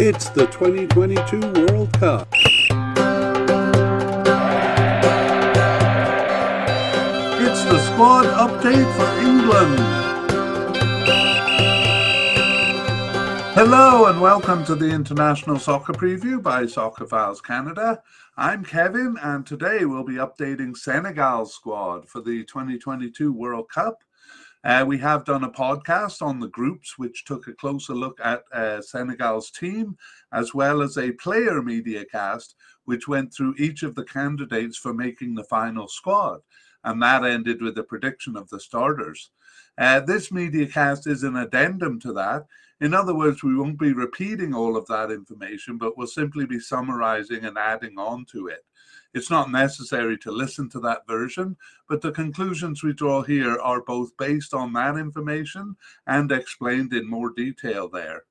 It's the 2022 World Cup. It's the squad update for England. Hello and welcome to the International Soccer Preview by Soccer Files Canada. I'm Kevin and today we'll be updating Senegal's squad for the 2022 World Cup. Uh, we have done a podcast on the groups, which took a closer look at uh, Senegal's team, as well as a player media cast, which went through each of the candidates for making the final squad. And that ended with a prediction of the starters. Uh, this media cast is an addendum to that. In other words, we won't be repeating all of that information, but we'll simply be summarizing and adding on to it. It's not necessary to listen to that version, but the conclusions we draw here are both based on that information and explained in more detail there.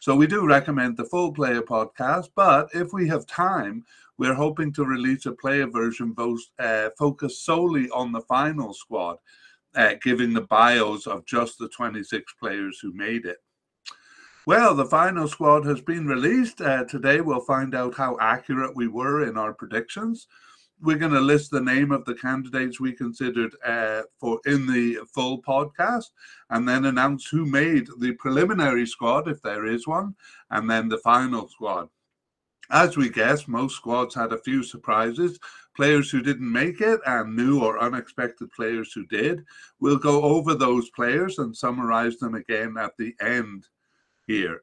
So we do recommend the full player podcast, but if we have time, we're hoping to release a player version both uh, focused solely on the final squad, uh, giving the bios of just the 26 players who made it. Well, the final squad has been released. Uh, today we'll find out how accurate we were in our predictions. We're going to list the name of the candidates we considered uh, for in the full podcast, and then announce who made the preliminary squad, if there is one, and then the final squad. As we guessed, most squads had a few surprises, players who didn't make it, and new or unexpected players who did. We'll go over those players and summarize them again at the end here.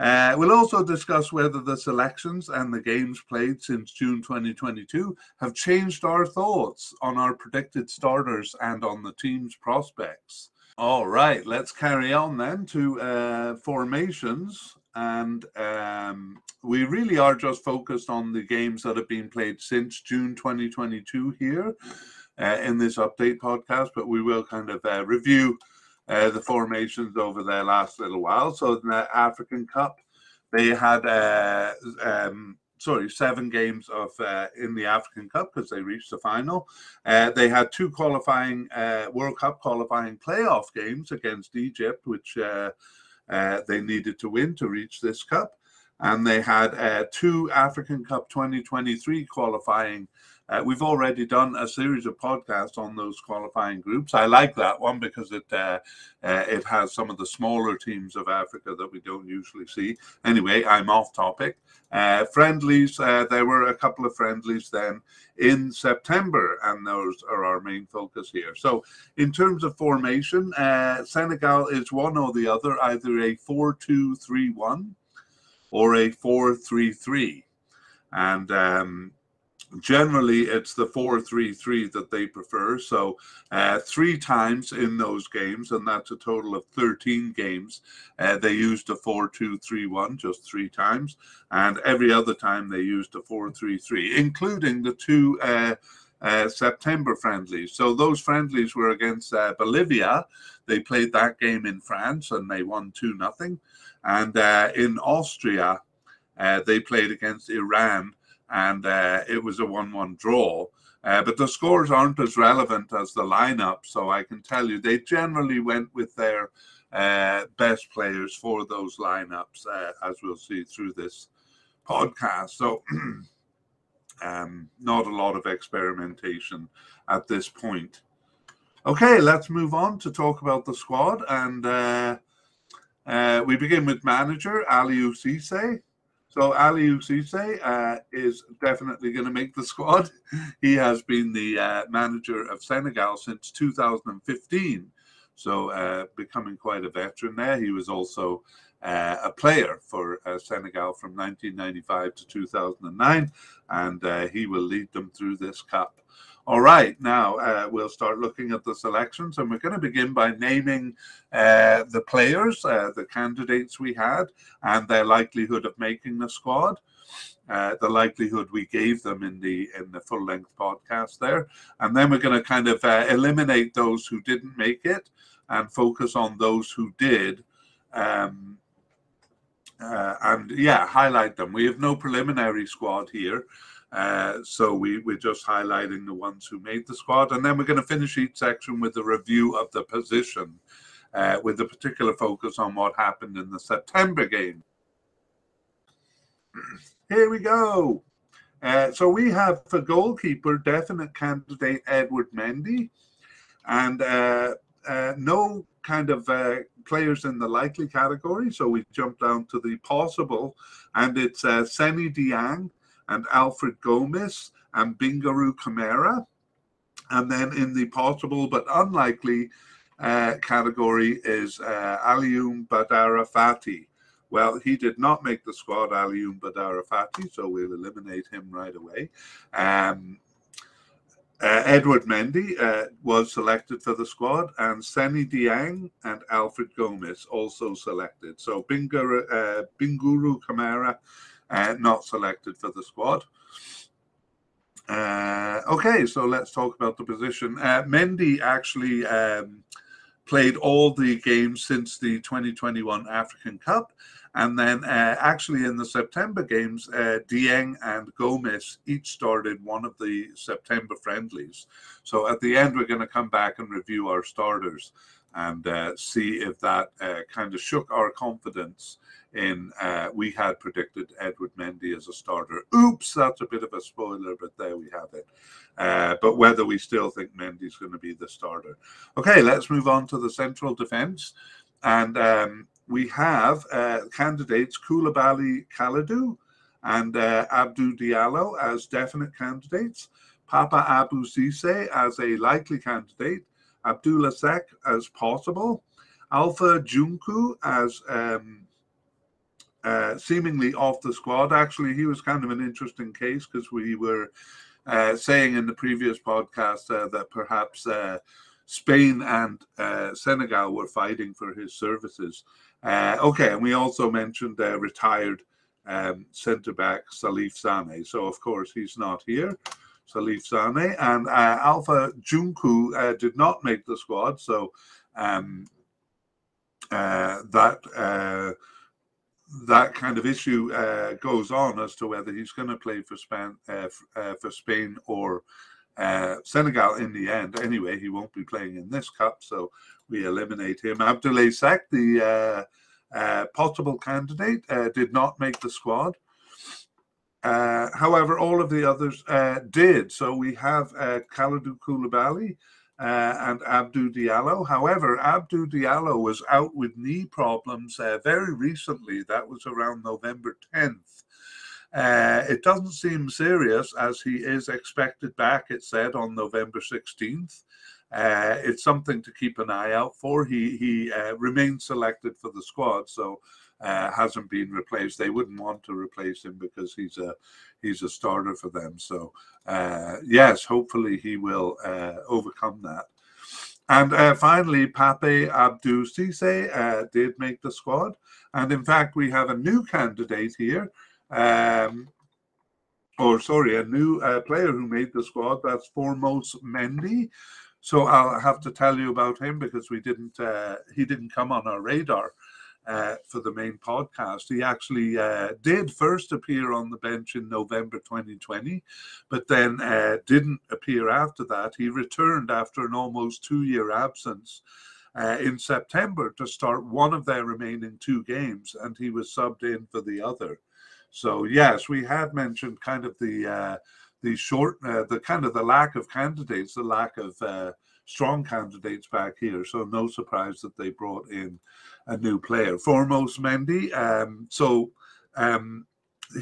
Uh, we'll also discuss whether the selections and the games played since June 2022 have changed our thoughts on our predicted starters and on the team's prospects. All right, let's carry on then to uh, formations. And um, we really are just focused on the games that have been played since June 2022 here uh, in this update podcast, but we will kind of uh, review uh, the formations over their last little while. So in the African Cup, they had uh, um, sorry seven games of uh, in the African Cup because they reached the final. Uh, they had two qualifying uh, World Cup qualifying playoff games against Egypt, which uh, they needed to win to reach this cup. And they had two African Cup 2023 qualifying uh, we've already done a series of podcasts on those qualifying groups. I like that one because it uh, uh, it has some of the smaller teams of Africa that we don't usually see. Anyway, I'm off topic. Uh, friendlies, uh, there were a couple of friendlies then in September, and those are our main focus here. So, in terms of formation, uh, Senegal is one or the other, either a 4 2 3 1 or a 4 3 3. And um, generally it's the 4-3-3 that they prefer so uh, three times in those games and that's a total of 13 games uh, they used a 4-2-3-1 just three times and every other time they used a 4-3-3 including the two uh, uh, September friendlies. So those friendlies were against uh, Bolivia. They played that game in France and they won 2 nothing. And uh, in Austria, they played against Iran and uh, it was a 1 1 draw. Uh, but the scores aren't as relevant as the lineup, so I can tell you they generally went with their uh, best players for those lineups, uh, as we'll see through this podcast. So, um, not a lot of experimentation at this point. Okay, let's move on to talk about the squad. And uh, uh, we begin with manager Aliou Cisse. So Aliou Cisse uh, is definitely going to make the squad. He has been the uh, manager of Senegal since 2015, so uh, becoming quite a veteran there. He was also uh, a player for uh, Senegal from 1995 to 2009, and uh, he will lead them through this cup. All right, now uh, we'll start looking at the selections, and we're going to begin by naming uh, the players, uh, the candidates we had, and their likelihood of making the squad. Uh, the likelihood we gave them in the in the full length podcast there, and then we're going to kind of uh, eliminate those who didn't make it and focus on those who did. Um, uh, and yeah, highlight them. We have no preliminary squad here. Uh, so we, we're just highlighting the ones who made the squad. And then we're going to finish each section with a review of the position, uh, with a particular focus on what happened in the September game. here we go. Uh, so we have for goalkeeper definite candidate Edward Mendy, and uh, uh, no kind of players in the likely category. So we jump down to the possible, and it's uh, Dieng and Alfred Gomis and Bingourou Kamara. And then in the possible but unlikely uh, category is uh, Alioune Badara Faty. Well, he did not make the squad, Alioune Badara Faty, so we'll eliminate him right away. Um, uh, Edward Mendy uh, was selected for the squad, and Seny Dieng and Alfred Gomis also selected. So Bingourou, uh, Bingourou Kamara uh, not selected for the squad. Uh, okay, so let's talk about the position. Uh, Mendy actually um, played all the games since the 2021 African Cup. And then uh, actually in the September games, uh, Dieng and Gomis each started one of the September friendlies. So at the end, we're going to come back and review our starters and uh, see if that uh, kind of shook our confidence in uh, we had predicted Edward Mendy as a starter. Oops, that's a bit of a spoiler, but there we have it. Uh, but whether we still think Mendy's going to be the starter. Okay, let's move on to the central defense. And um, we have uh, candidates Koulibaly Kalidou and uh, Abdou Diallo as definite candidates, Papa Abou Cisse as a likely candidate, Abdoulaye Seck as possible, Alpha Junku as um, uh, seemingly off the squad. Actually, he was kind of an interesting case because we were uh, saying in the previous podcast uh, that perhaps uh, Spain and uh, Senegal were fighting for his services. Uh, okay, and we also mentioned retired um, centre back Salif Sane. So, of course, he's not here. Salif Sane and Alpha Djounkou did not make the squad. So, um, that that kind of issue uh, goes on as to whether he's going to play for Spain, uh, uh, for Spain or uh, Senegal in the end. Anyway, he won't be playing in this cup, so we eliminate him. Abdoulaye Seck, the uh, uh, possible candidate, did not make the squad. however, all of the others did. So we have Kalidou Koulibaly, uh, and Abdou Diallo. However, Abdou Diallo was out with knee problems uh, very recently. That was around November 10th. Uh, it doesn't seem serious as he is expected back, it said, on November 16th. Uh, it's something to keep an eye out for. He he uh, remains selected for the squad, so uh, hasn't been replaced. They wouldn't want to replace him because he's a he's a starter for them. So uh, yes, hopefully he will uh, overcome that. And uh, finally, Pape Abou uh, did make the squad. And in fact, we have a new candidate here. Um, or sorry, a new uh, player who made the squad. That's Formose Mendy. So I'll have to tell you about him because we didn't. Uh, he didn't come on our radar uh, for the main podcast. He actually uh, did first appear on the bench in November 2020, but then uh, didn't appear after that. He returned after an almost two year absence. Uh, in September to start one of their remaining two games, and he was subbed in for the other. So yes, we had mentioned kind of the uh, the short, the kind of the lack of candidates, the lack of strong candidates back here. So no surprise that they brought in a new player. Formose Mendy. Um, so um,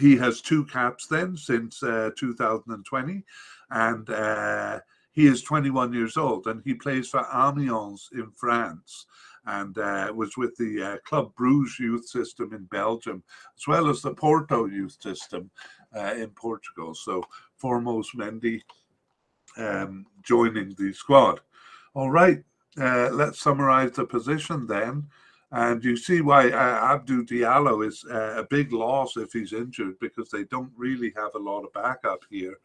he has two caps then since uh, 2020, and uh, he is 21 years old, and he plays for Amiens in France. And uh, was with the uh, Club Bruges youth system in Belgium, as well as the Porto youth system uh, in Portugal. So, Formose Mendy um, joining the squad. All right, uh, let's summarize the position then. And you see why uh, Abdou Diallo is uh, a big loss if he's injured because they don't really have a lot of backup here.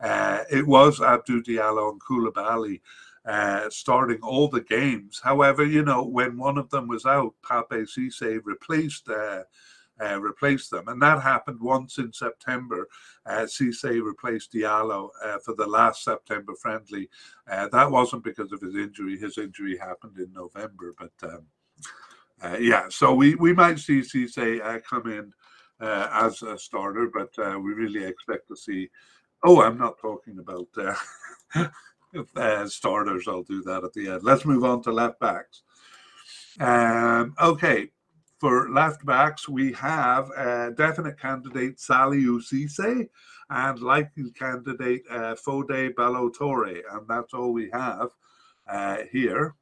Uh, it was Abdou Diallo and Koulibaly uh, starting all the games. However, you know, when one of them was out, Pape Cisse replaced uh, uh, replaced them. And that happened once in September. Uh, Cisse replaced Diallo uh, for the last September friendly. Uh, that wasn't because of his injury. His injury happened in November. But um, uh, yeah, so we, we might see Cisse uh, come in uh, as a starter, but uh, we really expect to see. Oh, I'm not talking about uh, uh, starters. I'll do that at the end. Let's move on to left backs. Um, okay, for left backs, we have a definite candidate Saliou Cisse and likely candidate Fode Ballo-Touré, and that's all we have here.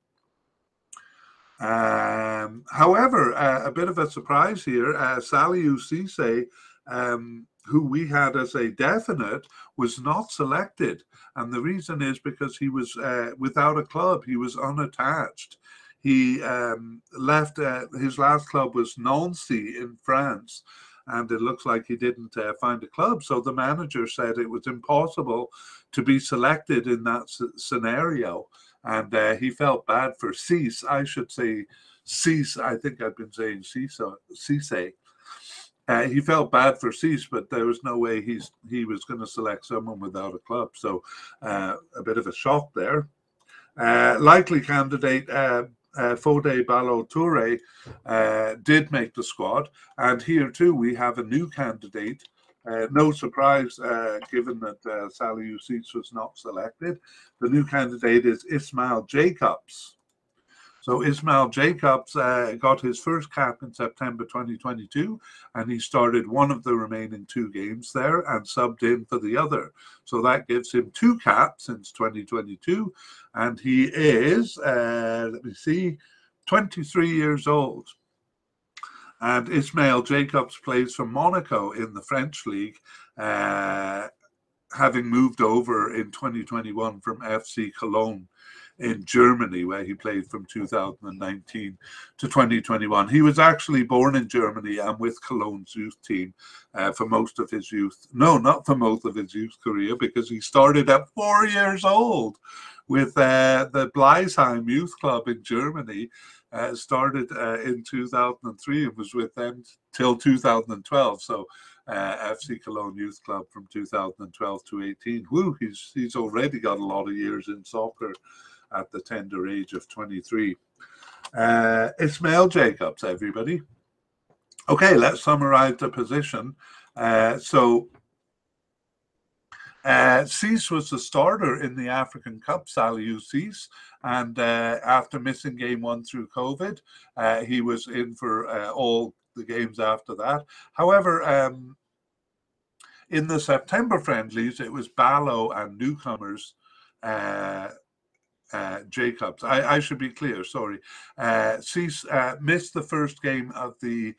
Um, however, uh, a bit of a surprise here, uh, Saliou Cisse, um, who we had as a definite, was not selected. And the reason is because he was uh, without a club, he was unattached. He um, left, uh, his last club was Nancy in France, and it looks like he didn't uh, find a club. So the manager said it was impossible to be selected in that scenario and uh, he felt bad for Cease. I should say Cease. I think I've been saying Cease. Cisse. Uh, he felt bad for Cease, but there was no way he's he was going to select someone without a club. So uh, a bit of a shock there. Uh, likely candidate uh, uh, Fode Ballo-Touré uh, did make the squad, and here too we have a new candidate uh, no surprise, uh, given that uh, Saliou Ciss was not selected. The new candidate is Ismail Jacobs. So Ismail Jacobs uh, got his first cap in September 2022, and he started one of the remaining two games there and subbed in for the other. So that gives him two caps since 2022, and he is, uh, let me see, 23 years old. And Ismail Jacobs plays for Monaco in the French league, uh, having moved over in 2021 from FC Cologne in Germany, where he played from 2019 to 2021. He was actually born in Germany and with Cologne's youth team uh, for most of his youth. No, not for most of his youth career, because he started at four years old with uh, the Bleisheim Youth Club in Germany uh, started uh, in 2003 and was with them till 2012. So uh, FC Cologne Youth Club from 2012 to 18. Woo, he's he's already got a lot of years in soccer at the tender age of 23. Uh, Ismail Jacobs, everybody. Okay, let's summarize the position. Uh, so uh, Cease was the starter in the African Cup, Saliou Cease, and uh, after missing game one through COVID, uh, he was in for uh, all the games after that. However, um, in the September friendlies, it was Ballo and newcomers. Uh, uh, Jacobs. I, I, should be clear, sorry. Uh, Cease uh, missed the first game of the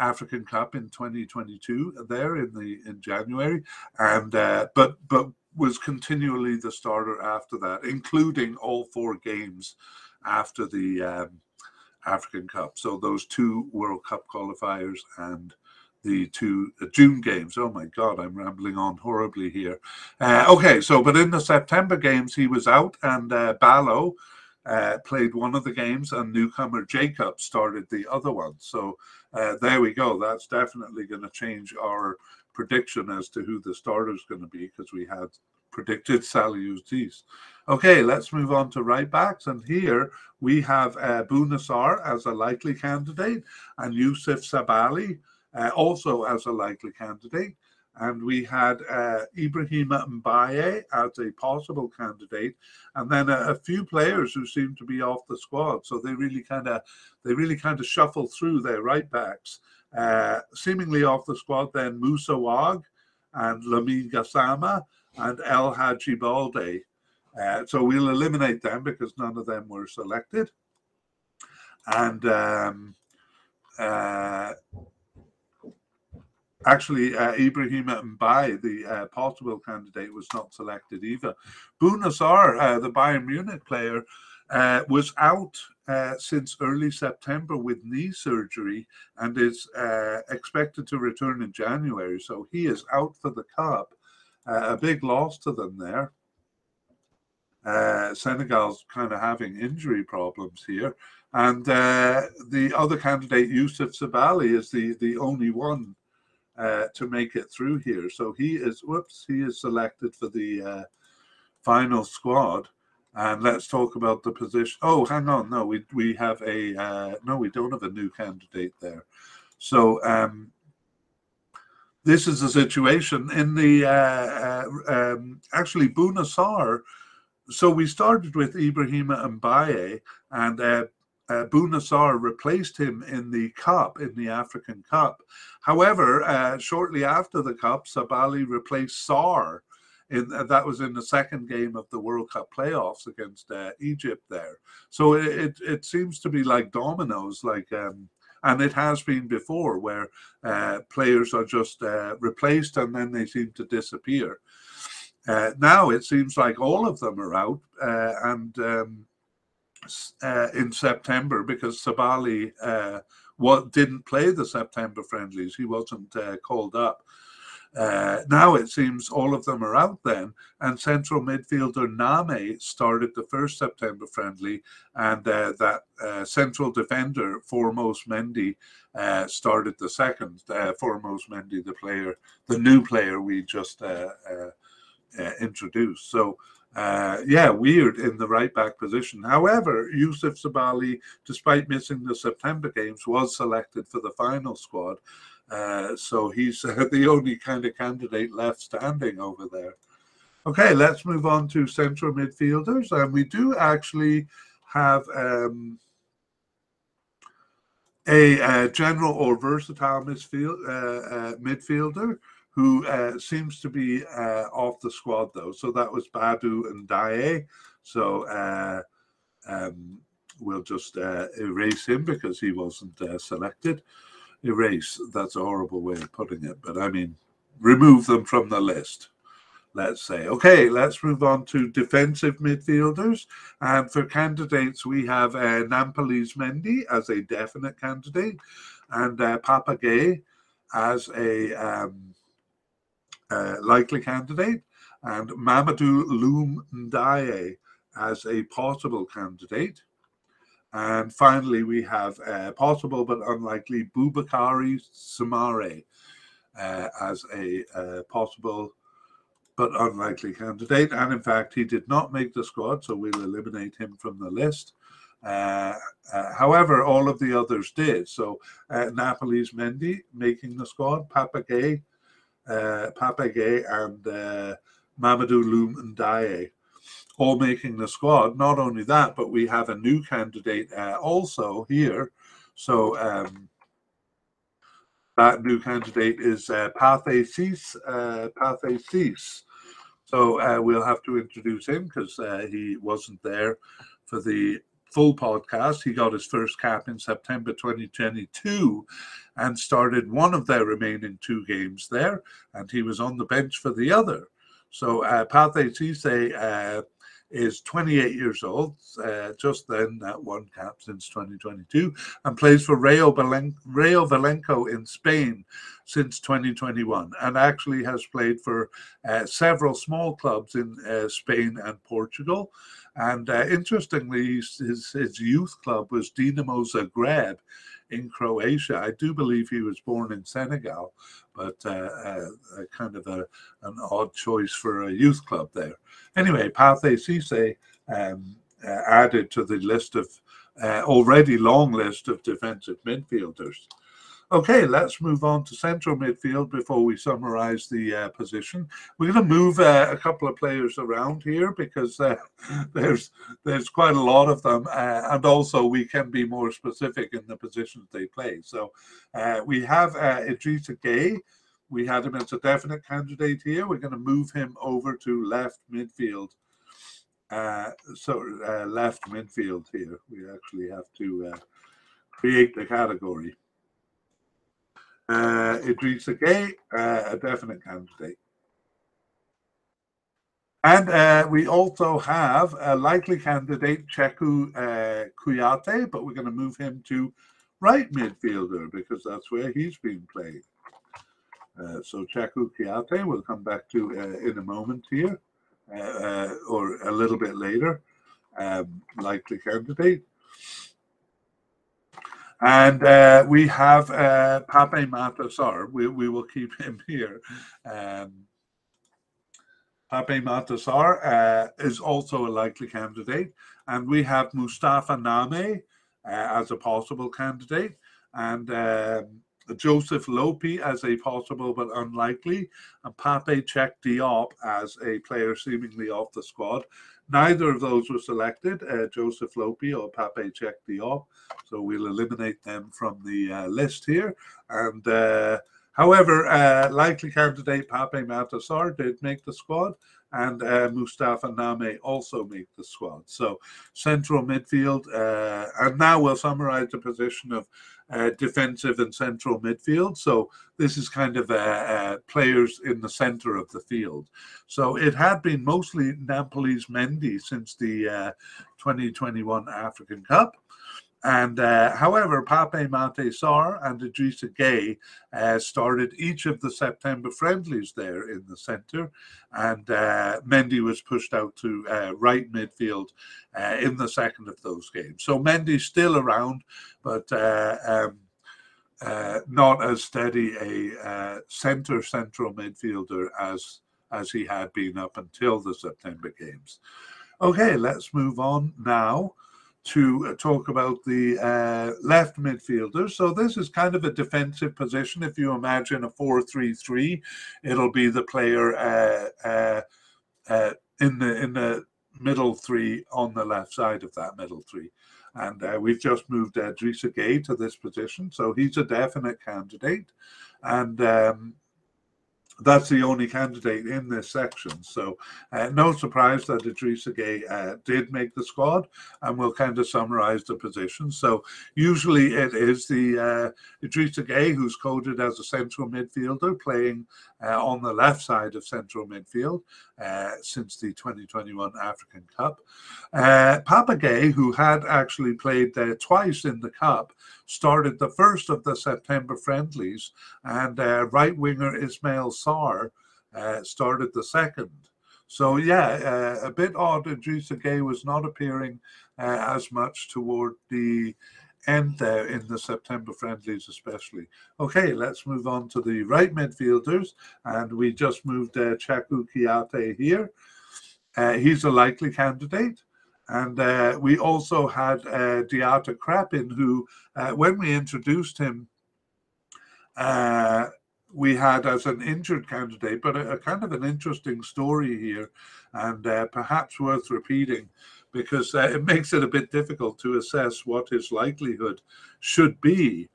African Cup in 2022 there in the in January, and uh, but but was continually the starter after that, including all four games after the um, African Cup. So those two World Cup qualifiers and the two uh, June games. Oh my God, I'm rambling on horribly here. Uh, okay, so but in the September games, he was out, and uh, Ballo uh, played one of the games, and newcomer Jacob started the other one. So uh, there we go. That's definitely going to change our prediction as to who the starter is going to be because we had predicted Saliou Ciss. Okay, let's move on to right backs. And here we have uh, Bouna Sarr as a likely candidate and Youssouf Sabaly uh, also as a likely candidate and we had uh, Ibrahima Mbaye as a possible candidate, and then a, a, few players who seemed to be off the squad. So they really kind of they really kind of shuffle through their right backs, uh, seemingly off the squad. Then Moussa Wague and Lamine Gassama and El Hadji Balde. Uh, so we'll eliminate them because none of them were selected. And um, uh, Actually, uh, Ibrahim Mbaye, the uh, candidate, was not selected either. Bouna Sarr, uh, the Bayern Munich player, uh, was out uh, since early September with knee surgery and is uh, expected to return in January. So he is out for the Cup. a big loss to them there. Senegal's kind of having injury problems here. And the other candidate, Youssouf Sabaly, is the, the only one uh, to make it through here. So he is, whoops, he is selected for the uh, final squad. And let's talk about the position. Oh, hang on. No, we we have a uh, no. We don't have a new candidate there. So um, this is a situation in the uh, uh, um, actually Bouna Sarr. So we started with Ibrahima Mbaye, and uh, Bouna Sarr replaced him in the Cup, in the African Cup. However, uh, shortly after the Cup, Sabaly replaced Sarr. In, uh, that was in the second game of the World Cup playoffs against uh, Egypt there. So it, it, it seems to be like dominoes, like um, and it has been before where uh, players are just replaced and then they seem to disappear. Now it seems like all of them are out, and um, uh, in September because Sabaly uh, what didn't play the September friendlies. He wasn't uh, called up. Uh, now it seems all of them are out then, and central midfielder Name started the first September friendly, and uh, that uh, central defender Formose Mendy started the second. Formose Mendy, the player, the new player we just introduced. So uh, yeah, weird in the right back position. However, Yusuf Sabaly, despite missing the September games, was selected for the final squad. Uh, so he's uh, the only kind of candidate left standing over there. Okay, let's move on to central midfielders. And we do actually have um, a, a, general or versatile midfield, uh, uh, midfielder who uh, seems to be uh, off the squad though. So that was Badou and Ndiaye. So uh, um, we'll just uh, erase him because he wasn't uh, selected. Erase, that's a horrible way of putting it, but I mean, remove them from the list. Let's say. Okay, let's move on to defensive midfielders. And for candidates, we have uh, Nampalys Mendy as a definite candidate and uh, as a um, likely candidate, and Mamadou Loum Ndiaye as a possible candidate. And finally, we have uh, possible but unlikely Boubakary Soumaré uh, as a uh, possible but unlikely candidate. And in fact, he did not make the squad, so we'll eliminate him from the list. Uh, uh, however, all of the others did. So uh, Nampalys Mendy making the squad, Papa Gueye uh, and uh, Mamadou Loum Ndiaye all making the squad. Not only that, but we have a new candidate uh, also here. So um, that new candidate is uh, Pathé. Uh. So uh, we'll have to introduce him because uh, he wasn't there for the full podcast. He got his first cap in September 2022 and started one of their remaining two games there, and he was on the bench for the other. So uh, Pathé Cisse uh, is 28 years old, uh, just then uh, one cap since 2022, and plays for Rayo, Belen- Rayo Vallecano in Spain since 2021, and actually has played for uh, several small clubs in uh, Spain and Portugal. And uh, interestingly, his, his youth club was Dinamo Zagreb in Croatia. I do believe he was born in Senegal, but uh, uh, kind of a, an odd choice for a youth club there. Anyway, Pathé Cisse um, uh, added to the list of uh, already long list of defensive midfielders. Okay, let's move on to central midfield before we summarize the uh, position. We're going to move uh, a couple of players around here because uh, there's there's quite a lot of them, uh, and also we can be more specific in the positions they play. So uh, we have uh, Idrissa Gueye. We had him as a definite candidate here. We're going to move him over to left midfield. so left midfield here. We actually have to create the category. Uh, Idrissa Gueye, uh, a definite candidate. And uh, we also have a likely candidate, Cheikhou uh, Kouyaté, but we're going to move him to right midfielder because that's where he's being played. Uh, so Cheikhou Kouyaté, we'll come back to uh, in a moment here, uh, uh, or a little bit later, um, likely candidate. And uh, we have uh, Pape Matar Sarr. We, we will keep him here. Um, Pape Matar Sarr uh, is also a likely candidate. And we have Mustafa Name uh, as a possible candidate. And um, Joseph Lopy as a possible but unlikely, and Pape Cheikh Diop as a player seemingly off the squad. Neither of those were selected, uh, Joseph Lopy or Pape Cheikh Diop, so we'll eliminate them from the uh, list here. And uh, however, uh, likely candidate Pape Matar Sarr did make the squad, and uh, Mustafa Name also make the squad. So central midfield, uh, and now we'll summarize the position of uh, defensive and central midfield. So this is kind of uh, uh, players in the center of the field. So it had been mostly Nampalys Mendy since the 2021 African Cup. And uh, however, Pape Matar Sarr and Idrissa Gueye uh, started each of the September friendlies there in the centre, and uh, Mendy was pushed out to uh, right midfield uh, in the second of those games. So Mendy's still around, but uh, um, not as steady a centre central midfielder as as he had been up until the September games. Okay, let's move on now to uh, talk about the uh, left midfielders. So this is kind of a defensive position. If you imagine a 4-3-3, it'll be the player uh, uh, uh, in the in the middle three on the left side of that middle three. And uh, we've just moved Idrissa Gueye to this position, so he's a definite candidate. And um, that's the only candidate in this section. So uh, no surprise that Idrissa Gueye uh, did make the squad, and we'll kind of summarize the positions. So usually it is the uh, Idrissa Gueye who's coded as a central midfielder playing uh, on the left side of central midfield uh, since the 2021 African Cup. Uh, Papa Gueye, who had actually played uh, twice in the Cup, started the first of the September friendlies, and uh, right winger Ismail Sarr uh, started the second. So yeah, uh, a bit odd. Idrissa Gueye was not appearing as much toward the end there in the September friendlies, especially. Okay, let's move on to the right midfielders, and we just moved uh, Cheikhou Kouyaté here. Uh, he's a likely candidate. And uh, we also had uh, Diatta Krépin, who, uh, when we introduced him, uh, we had as an injured candidate, but a, a, kind of an interesting story here, and uh, perhaps worth repeating because uh, it makes it a bit difficult to assess what his likelihood should be.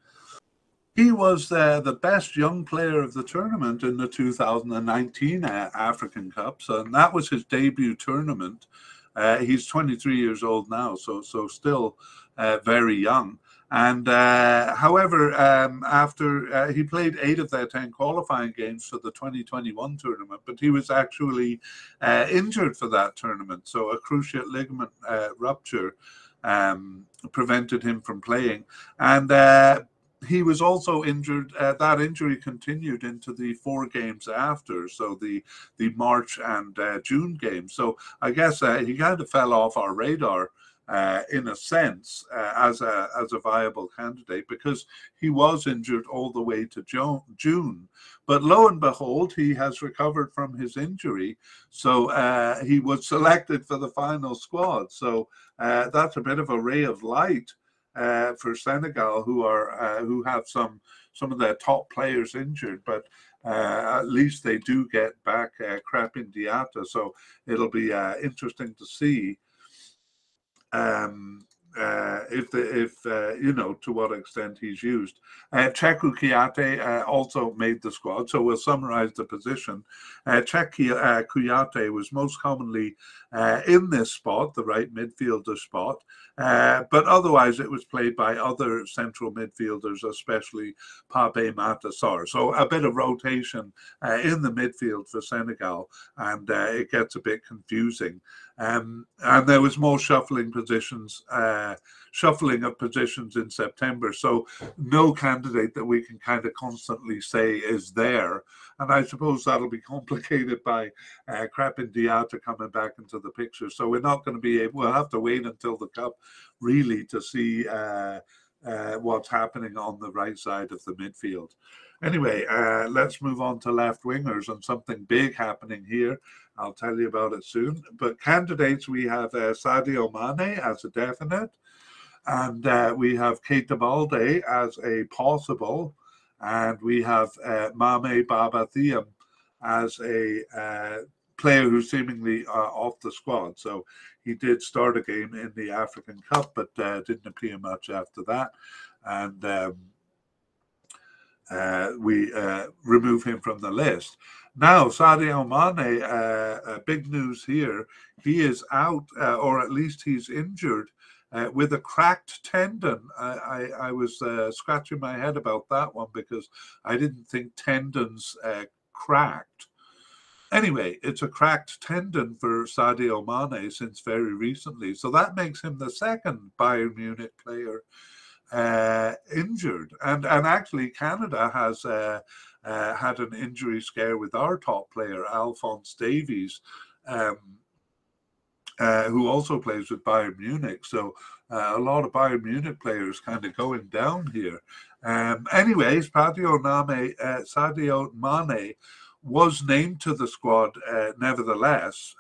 He was uh, the best young player of the tournament in the 2019 uh, African Cups, and that was his debut tournament. Uh, he's 23 years old now, so so still uh, very young. And uh, however, um, after uh, he played eight of their 10 qualifying games for the 2021 tournament, but he was actually uh, injured for that tournament. So a cruciate ligament uh, rupture um, prevented him from playing. And uh, he was also injured. Uh, that injury continued into the four games after, so the the March and June games. So I guess he kind of fell off our radar uh, in a sense, uh, as a as a viable candidate because he was injured all the way to June. But lo and behold, he has recovered from his injury, so uh, he was selected for the final squad. So uh, that's a bit of a ray of light uh, for Senegal, who are uh, who have some some of their top players injured, but. at least they do get back uh, Krépin Diatta, so it'll be interesting to see um, uh, if the, if uh, you know to what extent he's used. Uh, Kouyaté uh, also made the squad, so we'll summarize the position. Uh, Cheikhou uh, was most commonly uh, in this spot, the right midfielder spot, but otherwise it was played by other central midfielders, especially Pape Matar Sarr. So a bit of rotation in the midfield for Senegal, and it gets a bit confusing. Um, and there was more shuffling positions, uh, shuffling of positions in September. So no candidate that we can kind of constantly say is there. And I suppose that'll be complicated by uh, Krépin Diatta coming back into the picture. So we're not going to be able. We'll have to wait until the cup really to see. Uh, uh, what's happening on the right side of the midfield. Anyway, uh, let's move on to left wingers and something big happening here. I'll tell you about it soon. But candidates, we have uh, Sadio Mane as a definite, and uh, we have Keita Balde as a possible. and we have uh, Mame Baba Thiam as a uh, player who's seemingly uh, off the squad. So he did start a game in the African Cup, but uh, didn't appear much after that. And um, uh, we remove him from the list. Now, Sadio Mane, big news here. He is out, or at least he's injured. Uh, with a cracked tendon. I, I, I was uh, scratching my head about that one because I didn't think tendons cracked. Anyway, it's a cracked tendon for Sadio Mane since very recently. So that makes him the second Bayern Munich player uh, injured. And and actually, Canada has uh, uh, had an injury scare with our top player, Alphonse Davies, um, uh, who also plays with Bayern Munich. So uh, a lot of Bayern Munich players kind of going down here. Um, anyways, Sadio Mane, uh, Sadio Mane was named to the squad, nevertheless.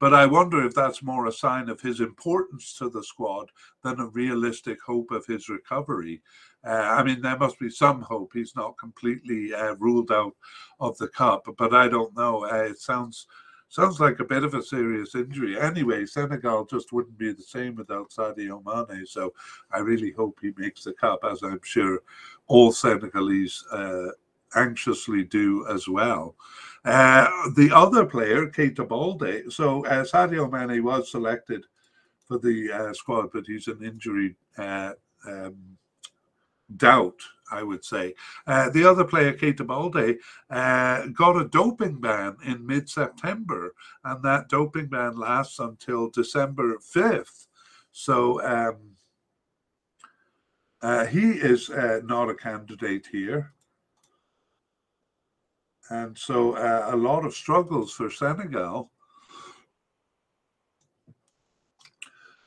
But I wonder if that's more a sign of his importance to the squad than a realistic hope of his recovery. Uh, I mean, there must be some hope. He's not completely uh, ruled out of the cup, but I don't know. Uh, it sounds sounds like a bit of a serious injury. Anyway, Senegal just wouldn't be the same without Sadio Mane. So I really hope he makes the cup, as I'm sure all Senegalese uh, anxiously do as well. Uh, the other player, Keita Balde, so uh, Sadio Mane was selected for the uh, squad, but he's an injury uh, um, doubt, I would say. Uh, the other player, Keita Balde, uh, got a doping ban in mid September, and that doping ban lasts until December 5th. So um, he is not a candidate here. And so uh, a lot of struggles for Senegal.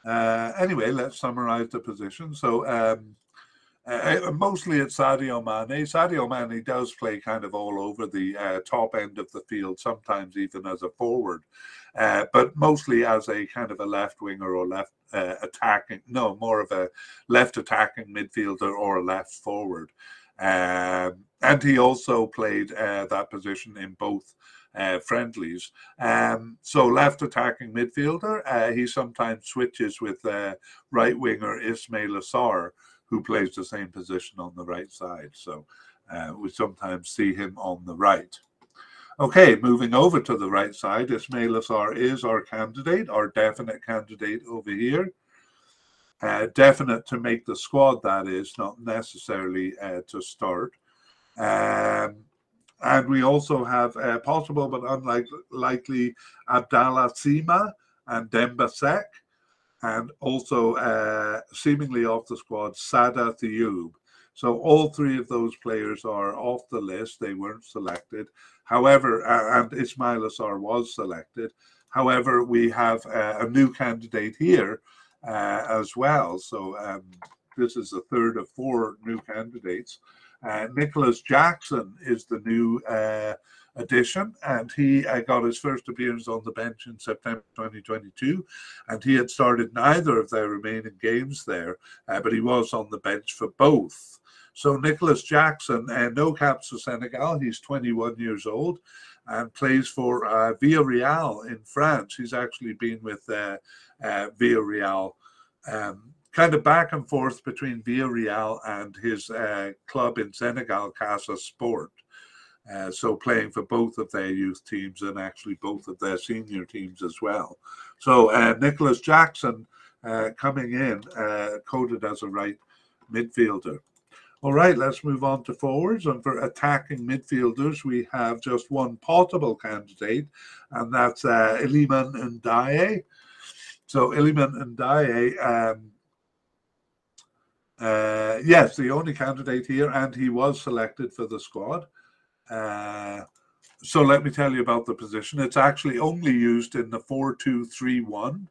Uh, anyway, let's summarize the position. So um, uh, uh, mostly it's Sadio Mane. Sadio Mane does play kind of all over the uh, top end of the field, sometimes even as a forward, uh, but mostly as a kind of a left winger or left uh, attacking, no, more of a left attacking midfielder or a left forward. Um, and he also played uh, that position in both uh, friendlies. Um, so left attacking midfielder, uh, he sometimes switches with uh, right winger Ismail Sarr, who plays the same position on the right side. So uh, we sometimes see him on the right. Okay, moving over to the right side, Ismail Sarr is our candidate, our definite candidate over here uh, definite to make the squad, that is, not necessarily uh, to start. Um, and we also have uh, possible but unlikely Abdallah Sima and Demba Seck, and also uh, seemingly off the squad, Sada Thioub. So all three of those players are off the list. They weren't selected. However, uh, and Ismaila Sarr was selected. However, we have uh, a new candidate here uh, as well. So um, this is the third of four new candidates. Uh, Nicolas Jackson is the new addition, and he uh, got his first appearance on the bench in September 2022. And he had started neither of their remaining games there, uh, but he was on the bench for both. So Nicolas Jackson, uh, no caps for Senegal. He's 21 years old and plays for uh, Villarreal in France. He's actually been with uh, uh, Villarreal, um, kind of back and forth between Villarreal and his uh, club in Senegal, Casa Sport. Uh, so playing for both of their youth teams and actually both of their senior teams as well. So uh, Nicolas Jackson uh, coming in, uh, coded as a right midfielder. All right, let's move on to forwards. And for attacking midfielders, we have just one potable candidate, and that's uh, Iliman Ndiaye. So Iliman Ndiaye, um, uh, yes, the only candidate here, and he was selected for the squad. Uh, so let me tell you about the position. It's actually only used in the 4 2 3 1,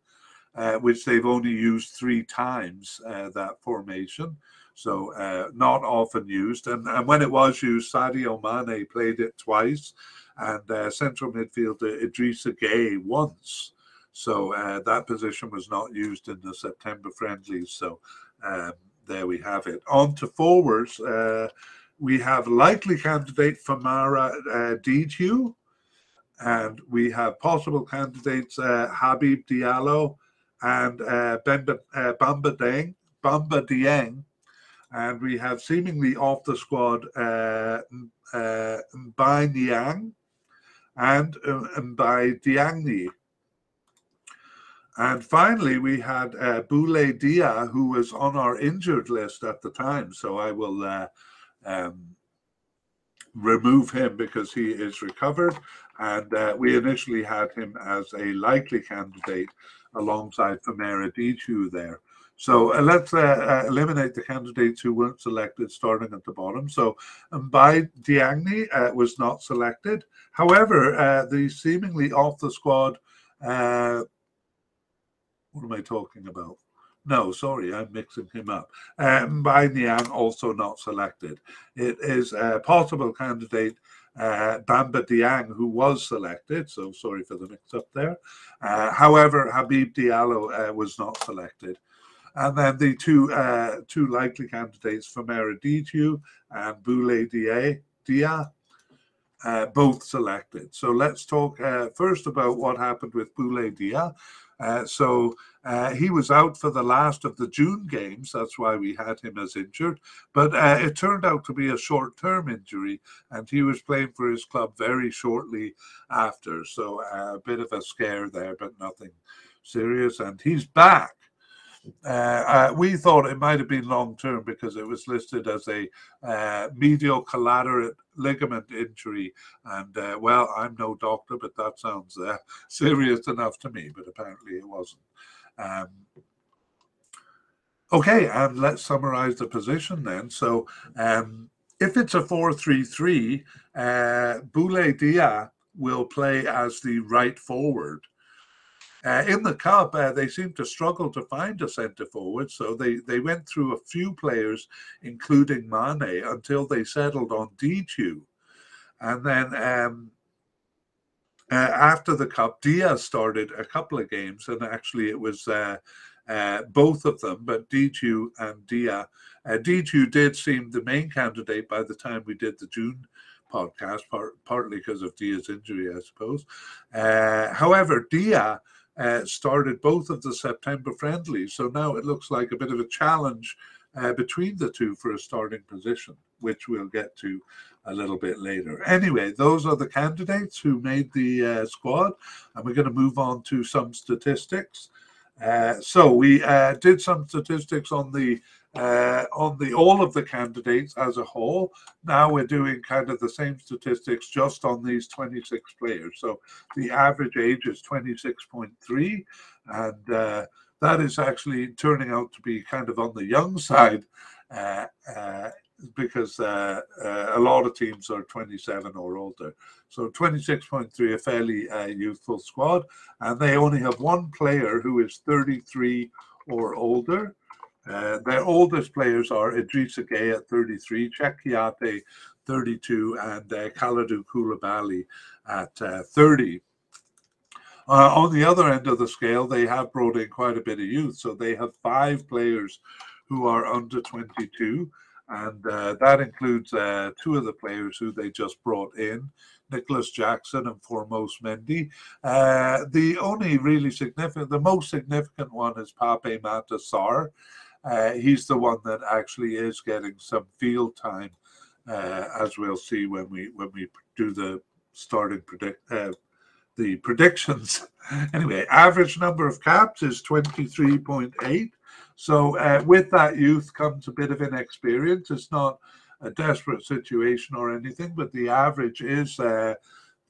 uh, which they've only used three times, uh, that formation so uh, not often used. And, and when it was used, Sadio Mane played it twice, and uh, central midfielder Idrissa Gueye once. So uh, that position was not used in the September friendlies. So um, there we have it. On to forwards. Uh, we have likely candidate Famara uh, Diédhiou, and we have possible candidates uh, Habib Diallo and uh, Bemba, uh, Bamba Deng, Bamba Dieng, and we have seemingly off the squad uh, uh, M'Baye Niang and uh, Mbaye Diagne. And finally, we had uh, Boulaye Dia, who was on our injured list at the time. So I will uh, um, remove him because he is recovered. And uh, we initially had him as a likely candidate alongside Famara Diédhiou there. So uh, let's uh, uh, eliminate the candidates who weren't selected starting at the bottom. So Mbaye Diagne uh, was not selected. However, uh, the seemingly off the squad, what am I talking about? No, sorry, I'm mixing him up. Uh, M'Baye Niang also not selected. It is a possible candidate uh, Bamba Dieng, who was selected. So sorry for the mix up there. Uh, however, Habib Diallo uh, was not selected. And then the two uh, two likely candidates, Famara Diédhiou and Boulaye Dia, uh, both selected. So let's talk uh, first about what happened with Boulaye Dia. Uh, so uh, he was out for the last of the June games. That's why we had him as injured. But uh, it turned out to be a short term injury, and he was playing for his club very shortly after. So uh, a bit of a scare there, but nothing serious. And he's back. Uh, uh, we thought it might have been long term because it was listed as a uh, medial collateral ligament injury. And well, I'm no doctor, but that sounds serious enough to me, but apparently it wasn't. Um, okay, and let's summarize the position then. So um, if it's a 4 3 3, uh, Boulaye Dia will play as the right forward. Uh, in the cup, uh, they seemed to struggle to find a centre forward, so they, they went through a few players, including Mane, until they settled on Diédhiou. And then um, uh, after the cup, Diaz started a couple of games, and actually it was uh, uh, both of them, but Diédhiou and Dia. Uh, Diédhiou did seem the main candidate by the time we did the June podcast, part, partly because of Dia's injury, I suppose. Uh, however, Dia uh, started both of the September friendlies. So now it looks like a bit of a challenge uh, between the two for a starting position, which we'll get to a little bit later. Anyway, those are the candidates who made the uh, squad, and we're going to move on to some statistics. Uh, so we uh, did some statistics on the uh, on the all of the candidates as a whole. Now we're doing kind of the same statistics just on these 26 players. So the average age is 26.3, and uh, that is actually turning out to be kind of on the young side. Uh, uh because uh, uh, a lot of teams are 27 or older. So 26.3, a fairly youthful squad, and they only have one player who is 33 or older. Uh, their oldest players are Idrissa Gueye at 33, Cheikhou Kouyaté 32, and uh, Kalidou Koulibaly at uh, 30. Uh, on the other end of the scale, they have brought in quite a bit of youth. So they have five players who are under 22, and uh, that includes uh, two of the players who they just brought in. Nicolas Jackson and Formose Mendy. Uh, the only really significant, the most significant one is Pape Matar Sarr. Uh, he's the one that actually is getting some field time, uh, as we'll see when we when we do the starting predict uh, the predictions. anyway, average number of caps is twenty three point eight. So uh, with that youth comes a bit of inexperience. It's not a desperate situation or anything, but the average is uh,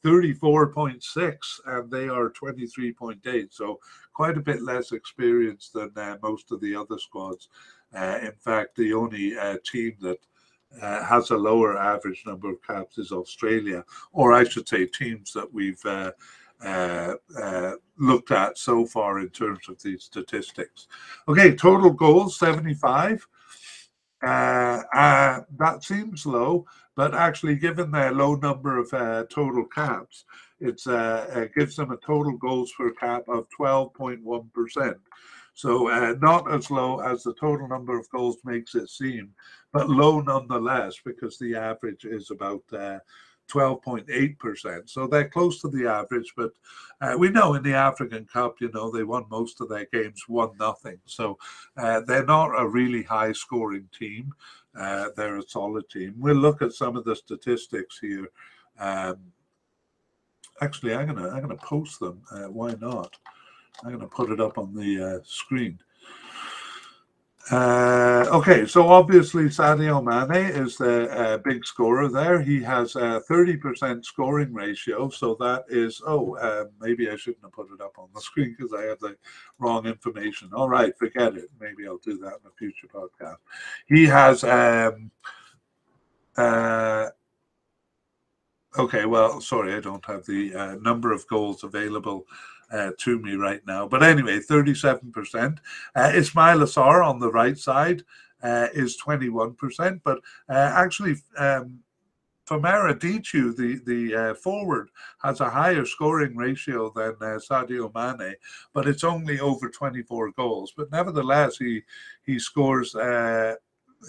34.6 and they are 23.8 so quite a bit less experience than uh, most of the other squads uh, in fact the only uh, team that uh, has a lower average number of caps is australia or i should say teams that we've uh, uh, looked at so far in terms of these statistics okay total goals 75 Uh, that seems low but actually, given their low number of uh, total caps, it uh, gives them a total goals per cap of 12.1%. So uh, not as low as the total number of goals makes it seem, but low nonetheless because the average is about uh, 12.8%. So they're close to the average, but uh, we know in the African Cup, you know, they won most of their games one nothing. So uh, they're not a really high scoring team. Uh, they're a solid team. We'll look at some of the statistics here. Um, actually, I'm gonna I'm gonna post them. Uh, why not? I'm gonna put it up on the uh, screen. Uh, okay, so obviously Sadio Mane is the uh, big scorer there. He has a 30% scoring ratio. So that is, oh, uh, maybe I shouldn't have put it up on the screen because I have the wrong information. All right, forget it. Maybe I'll do that in a future podcast. He has, um, uh, okay, well, sorry, I don't have the uh, number of goals available uh, to me right now. But anyway, 37%. Uh, Ismaila Sarr on the right side uh, is 21%. But uh, actually, um, Famara Diédhiou, the, the uh, forward, has a higher scoring ratio than uh, Sadio Mane, but it's only over 24 goals. But nevertheless, he, he scores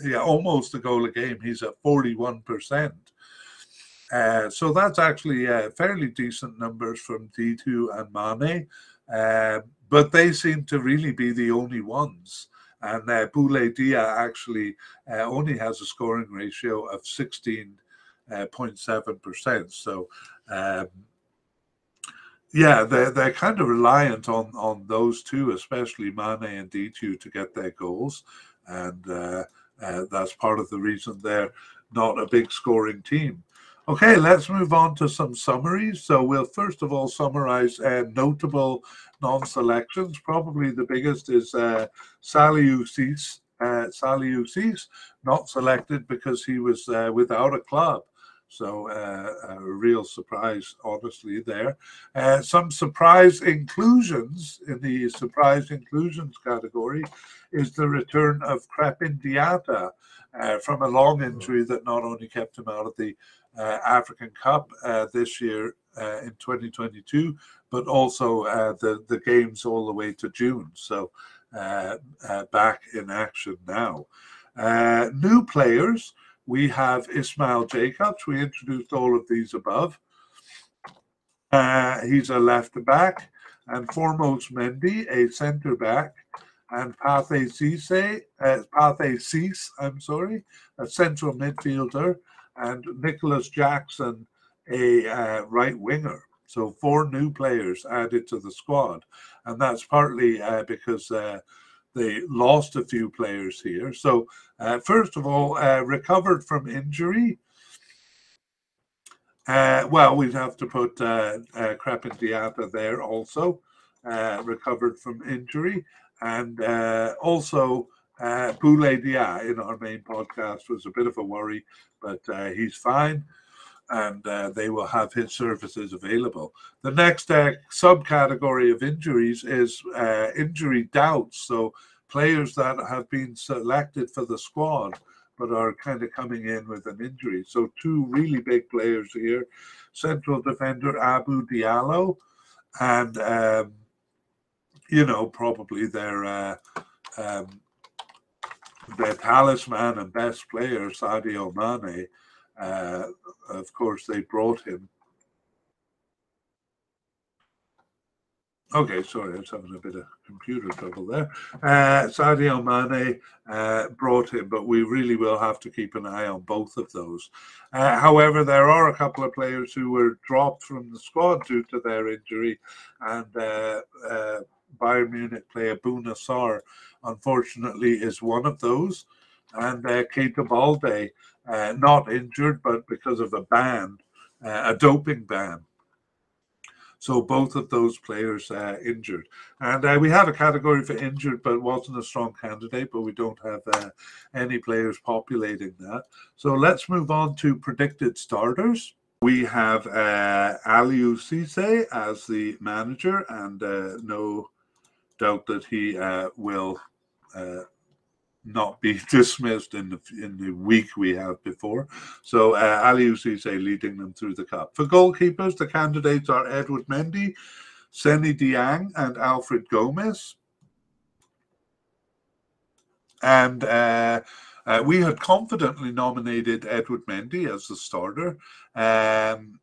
yeah, almost a goal a game. He's at 41%. Uh, so that's actually uh, fairly decent numbers from Diédhiou and Mane, uh, but they seem to really be the only ones. And uh, Boulaye Dia actually uh, only has a scoring ratio of 16.7%. Uh, so, um, yeah, they're, they're kind of reliant on, on those two, especially Mane and Diédhiou, to get their goals. And that's part of the reason they're not a big scoring team. Okay, let's move on to some summaries. So we'll first of all summarize uh, notable non-selections. Probably the biggest is uh, Saliou Ciss, uh, Ciss, not selected because he was uh, without a club. So uh, a real surprise, honestly, there. Uh, some surprise inclusions in the surprise inclusions category is the return of Krépin Diatta uh, from a long injury that not only kept him out of the African Cup uh, this year uh, in 2022, but also the the games all the way to June. So back in action now. new players. We have Ismail Jacobs. We introduced all of these above. Uh, he's a left back, and Formose Mendy, a centre back, and Pathé Cisse, uh, Pathé Ciss, I'm sorry, a central midfielder, and Nicolas Jackson, a uh, right winger. So four new players added to the squad, and that's partly uh, because uh, they lost a few players here. So uh, first of all, uh, recovered from injury. Uh, well, we'd have to put uh, uh, Krépin Diatta there also, recovered from injury, and also uh, Boulaye Dia in our main podcast was a bit of a worry, but uh, he's fine and uh, they will have his services available. The next uh, subcategory of injuries is uh, injury doubts. So players that have been selected for the squad but are kind of coming in with an injury. So two really big players here: central defender Abdou Diallo, and um, you know probably their uh, um, their talisman and best player, Sadio Mane, uh, of course, they brought him. Okay, sorry, I was having a bit of computer trouble there. Uh, Sadio Mane uh, brought him, but we really will have to keep an eye on both of those. Uh, however, there are a couple of players who were dropped from the squad due to their injury, and uh, uh, Bayern Munich player Bouna Sarr unfortunately, is one of those. And uh, Keita Balde, uh, not injured, but because of a ban, uh, a doping ban. So both of those players uh, injured, and uh, we have a category for injured, but wasn't a strong candidate. But we don't have uh, any players populating that. So let's move on to predicted starters. We have uh, Aliou Cisse as the manager, and uh, no doubt that he uh, will uh, not be dismissed in the in the week we have before. So uh, Aliou Cisse leading them through the cup. For goalkeepers, the candidates are Edward Mendy, Seny Dieng, and Alfred Gomis. and uh, uh, we had confidently nominated Edward Mendy as the starter. Um,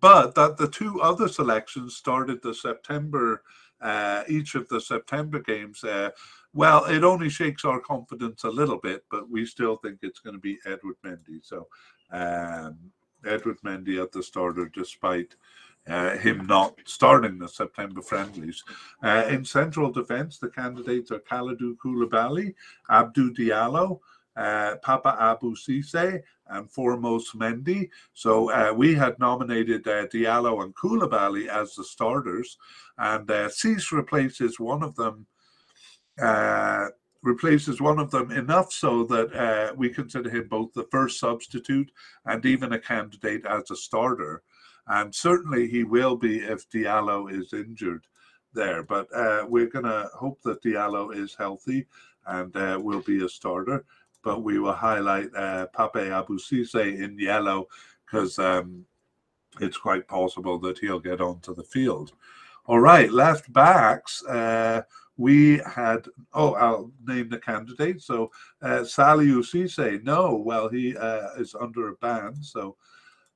but that the two other selections started the September, uh, each of the September games. Uh, well, it only shakes our confidence a little bit, but we still think it's going to be Edward Mendy. So, um, Edward Mendy at the starter, despite uh, him not starting the September friendlies. Uh, in central defence, the candidates are Kalidou Koulibaly, Abdou Diallo, uh, Papa Abou Cisse, and Formose Mendy. So uh, we had nominated uh, Diallo and Koulibaly as the starters, and uh, Cisse replaces one of them. Uh, replaces one of them enough so that uh, we consider him both the first substitute and even a candidate as a starter. And certainly he will be if Diallo is injured there. But we're going to hope that Diallo is healthy and will be a starter. But we will highlight uh, Pape Abou Cisse in yellow because um, it's quite possible that he'll get onto the field. All right, left backs. Uh, we had, oh, I'll name the candidate. So uh, Saliou Cisse, no, well, he uh, is under a ban. So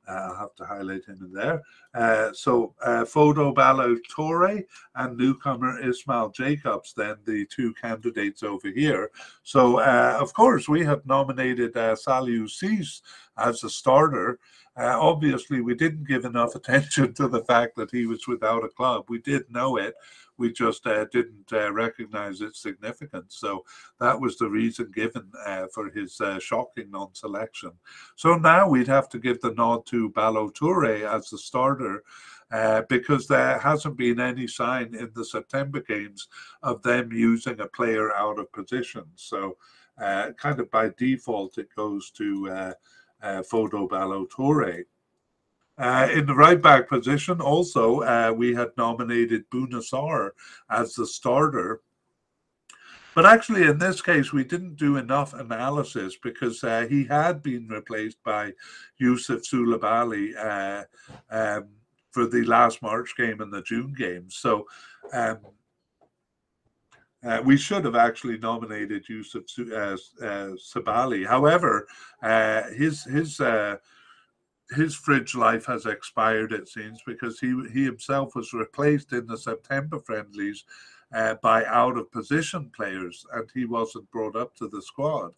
I'll have to highlight him in there. Uh, so uh, Fodé Ballo-Touré and newcomer Ismail Jacobs, then the two candidates over here. So uh, of course we have nominated uh, Saliou Ciss as a starter. Uh, obviously, we didn't give enough attention to the fact that he was without a club. We did know it, we just uh, didn't uh, recognize its significance. So that was the reason given uh, for his uh, shocking non selection. So now we'd have to give the nod to Ballo-Touré as the starter. Uh, because there hasn't been any sign in the September games of them using a player out of position. So, uh, kind of by default, it goes to Fodé Ballo-Touré. Uh, in the right back position, also, uh, we had nominated Bouna Sarr as the starter. But actually, in this case, we didn't do enough analysis because uh, he had been replaced by Youssouf Saoulibaly uh, um, for the last March game and the June game. So um, uh, we should have actually nominated Youssouf uh, uh, Sabaly. However, uh, his his uh, his fridge life has expired, it seems, because he he himself was replaced in the September friendlies uh, by out of position players, and he wasn't brought up to the squad.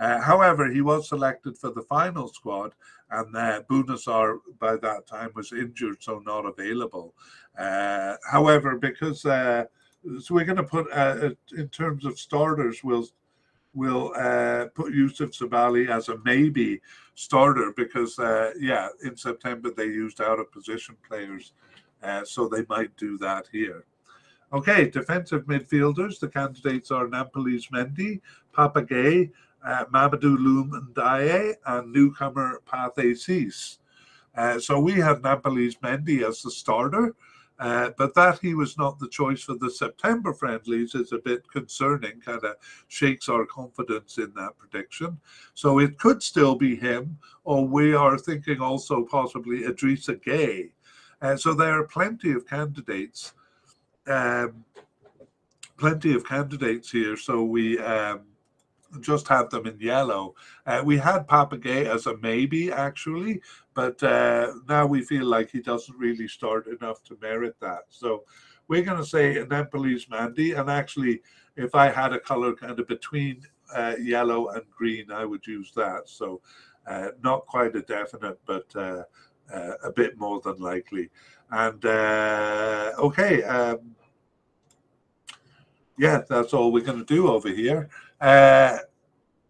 Uh, however, he was selected for the final squad, and uh, Bouna Sarr by that time was injured, so not available. Uh, however, because uh, so we're going to put uh, in terms of starters, we'll will uh, put Youssouf Sabaly as a maybe starter because, uh, yeah, in September they used out of position players. Uh, so they might do that here. Okay, defensive midfielders. The candidates are Nampalys Mendy, Papa Gueye, uh, Mamadou Loum Ndiaye, and newcomer Pathé Ciss. Uh, so we have Nampalys Mendy as the starter. Uh, but that he was not the choice for the September friendlies is a bit concerning, kind of shakes our confidence in that prediction. So it could still be him, or we are thinking also possibly Idrissa Gueye. Uh, so there are plenty of candidates, um, plenty of candidates here. So we um, just have them in yellow. Uh, we had Papa Gueye as a maybe actually, but uh, now we feel like he doesn't really start enough to merit that. So we're going to say Nampalys Mendy. And actually, if I had a color kind of between uh, yellow and green, I would use that. So uh, not quite a definite, but uh, uh, a bit more than likely. And okay. Um, yeah, that's all we're going to do over here. Uh,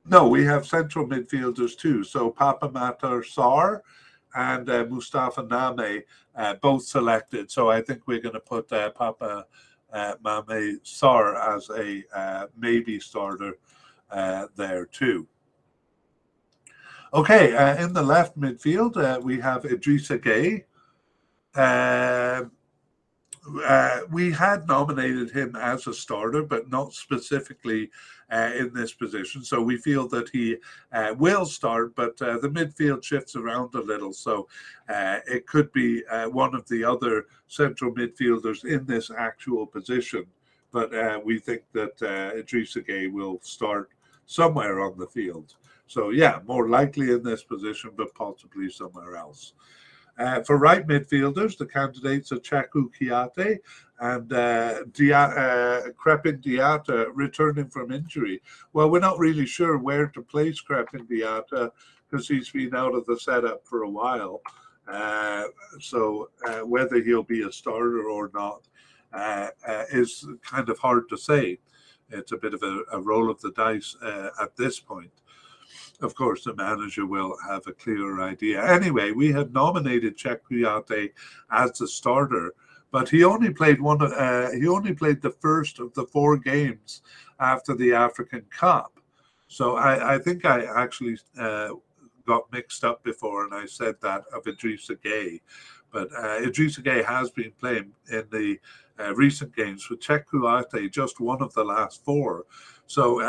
no, we have central midfielders too. So Papa Matar Sarr and uh, Moustapha Name uh, both selected. So I think we're going to put uh, Papa uh, Mame Sarr as a uh, maybe starter there too. Okay, in the left midfield, we have Idrissa Gueye. Uh, we had nominated him as a starter, but not specifically in this position. So we feel that he uh, will start, but uh, the midfield shifts around a little. So uh, it could be one of the other central midfielders in this actual position but uh, we think that uh, Idrissa Gueye will start somewhere on the field. So yeah, more likely in this position, but possibly somewhere else. Uh, for right midfielders, the candidates are Cheikhou Kouyaté and uh, Dia, uh, Krépin Diatta returning from injury. Well, we're not really sure where to place Krépin Diatta because he's been out of the setup for a while. Uh, so uh, whether he'll be a starter or not uh, uh, is kind of hard to say. It's a bit of a, a roll of the dice at this point of course, the manager will have a clearer idea. Anyway, we had nominated Cheikhou Kouyaté as the starter, but he only played one. Uh, he only played the first of the four games after the African Cup. So I, I think I actually uh, got mixed up before, and I said that of Idrissa Gueye. But uh, Idrissa Gueye has been playing in the uh, recent games with Cheikhou Kouyaté, just one of the last four. So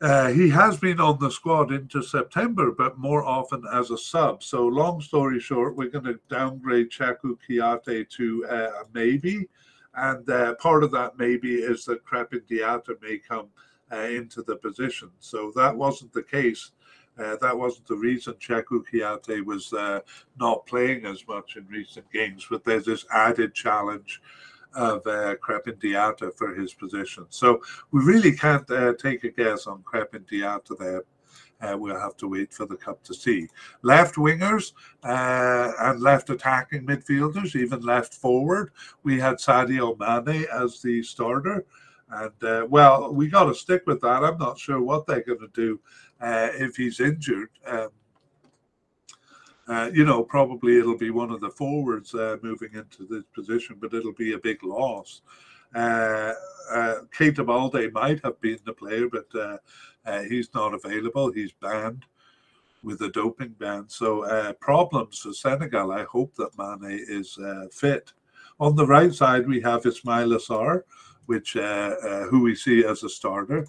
uh, he has been on the squad into September, but more often as a sub. So, long story short, we're going to downgrade Cheikhou Kouyaté to uh, a maybe. And uh, part of that maybe is that Krépin Diatta may come uh, into the position. So, that wasn't the case. Uh, that wasn't the reason Cheikhou Kouyaté was uh, not playing as much in recent games, but there's this added challenge of uh, Krépin Diatta for his position. So we really can't uh, take a guess on Krépin Diatta there. Uh, we'll have to wait for the cup to see. Left wingers uh, and left attacking midfielders, even left forward, we had Sadio Mane as the starter. And uh, well, we got to stick with that. I'm not sure what they're going to do uh, if he's injured. Um, uh, you know, probably it'll be one of the forwards uh, moving into this position, but it'll be a big loss. Uh, uh, Balde might have been the player, but uh, uh, he's not available. He's banned with a doping ban. So uh, problems for Senegal. I hope that Mane is fit. On the right side, we have Ismaila Sarr, which who we see as a starter,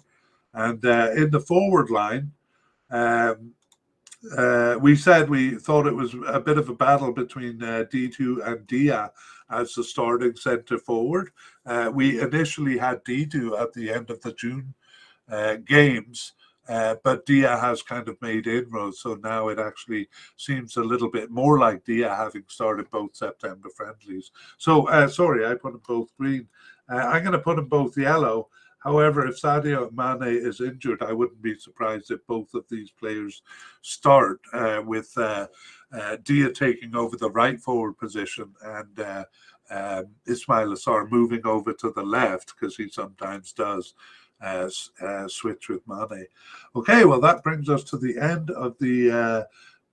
and in the forward line. Um, uh, we said we thought it was a bit of a battle between uh, Diédhiou and Dia as the starting centre forward. Uh, we initially had Diédhiou at the end of the June uh, games, uh, but Dia has kind of made inroads. So now it actually seems a little bit more like Dia having started both September friendlies. So, uh, sorry, I put them both green. I'm going to put them both yellow. However, if Sadio Mane is injured, I wouldn't be surprised if both of these players start uh, with uh, uh, Dia taking over the right forward position and uh, um, Ismaila Sarr moving over to the left because he sometimes does. Uh, uh, switch with Mane. Okay, well, that brings us to the end of the uh,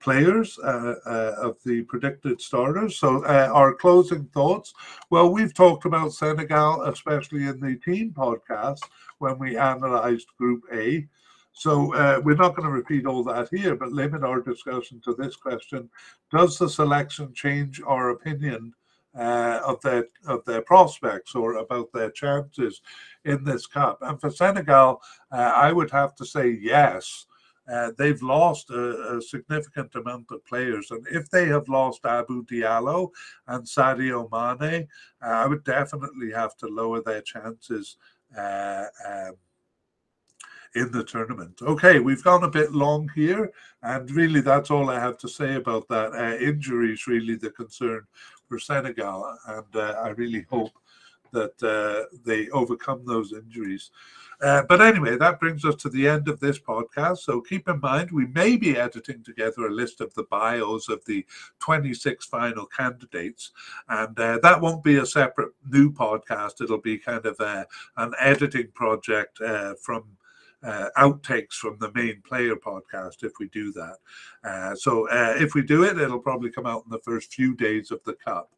players uh, uh, of the predicted starters. So, uh, our closing thoughts. Well, we've talked about Senegal, especially in the team podcast when we analysed Group A. So, uh, we're not going to repeat all that here, but limit our discussion to this question Does the selection change our opinion? Uh, of their of their prospects or about their chances in this cup. And for Senegal, uh, I would have to say yes. Uh, they've lost a, a, significant amount of players. And if they have lost Abdou Diallo and Sadio Mane, uh, I would definitely have to lower their chances uh, um, in the tournament. Okay, we've gone a bit long here, and really that's all I have to say about that. Uh, injury is really the concern for Senegal, and uh, I really hope that uh, they overcome those injuries. Uh, but anyway, that brings us to the end of this podcast. So keep in mind, we may be editing together a list of the bios of the 26 final candidates. And uh, that won't be a separate new podcast. It'll be kind of a, uh, an editing project uh, from uh, outtakes from the main player podcast if we do that. Uh, so uh, if we do it, it'll probably come out in the first few days of the cup.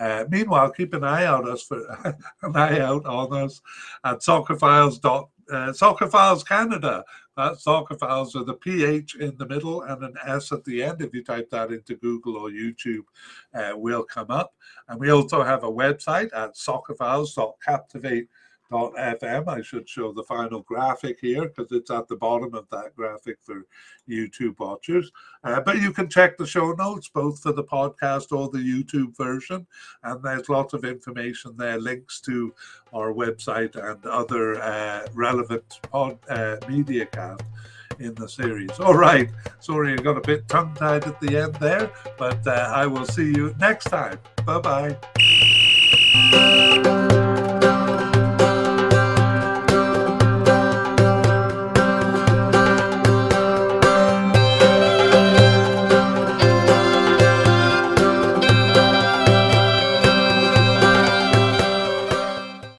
Uh, meanwhile, keep an eye out us for an eye out on us at soccerphiles dot uh, soccerphiles Canada. That soccerphiles with a PH in the middle and an S at the end. If you type that into Google or YouTube, uh, will come up. And we also have a website at soccerphiles.captivate.com FM. I should show the final graphic here because it's at the bottom of that graphic for YouTube watchers. Uh, but you can check the show notes both for the podcast or the YouTube version, and there's lots of information there, links to our website and other uh, relevant pod, uh, media cast in the series. All right. Sorry, I got a bit tongue tied at the end there, but uh, I will see you next time. Bye bye.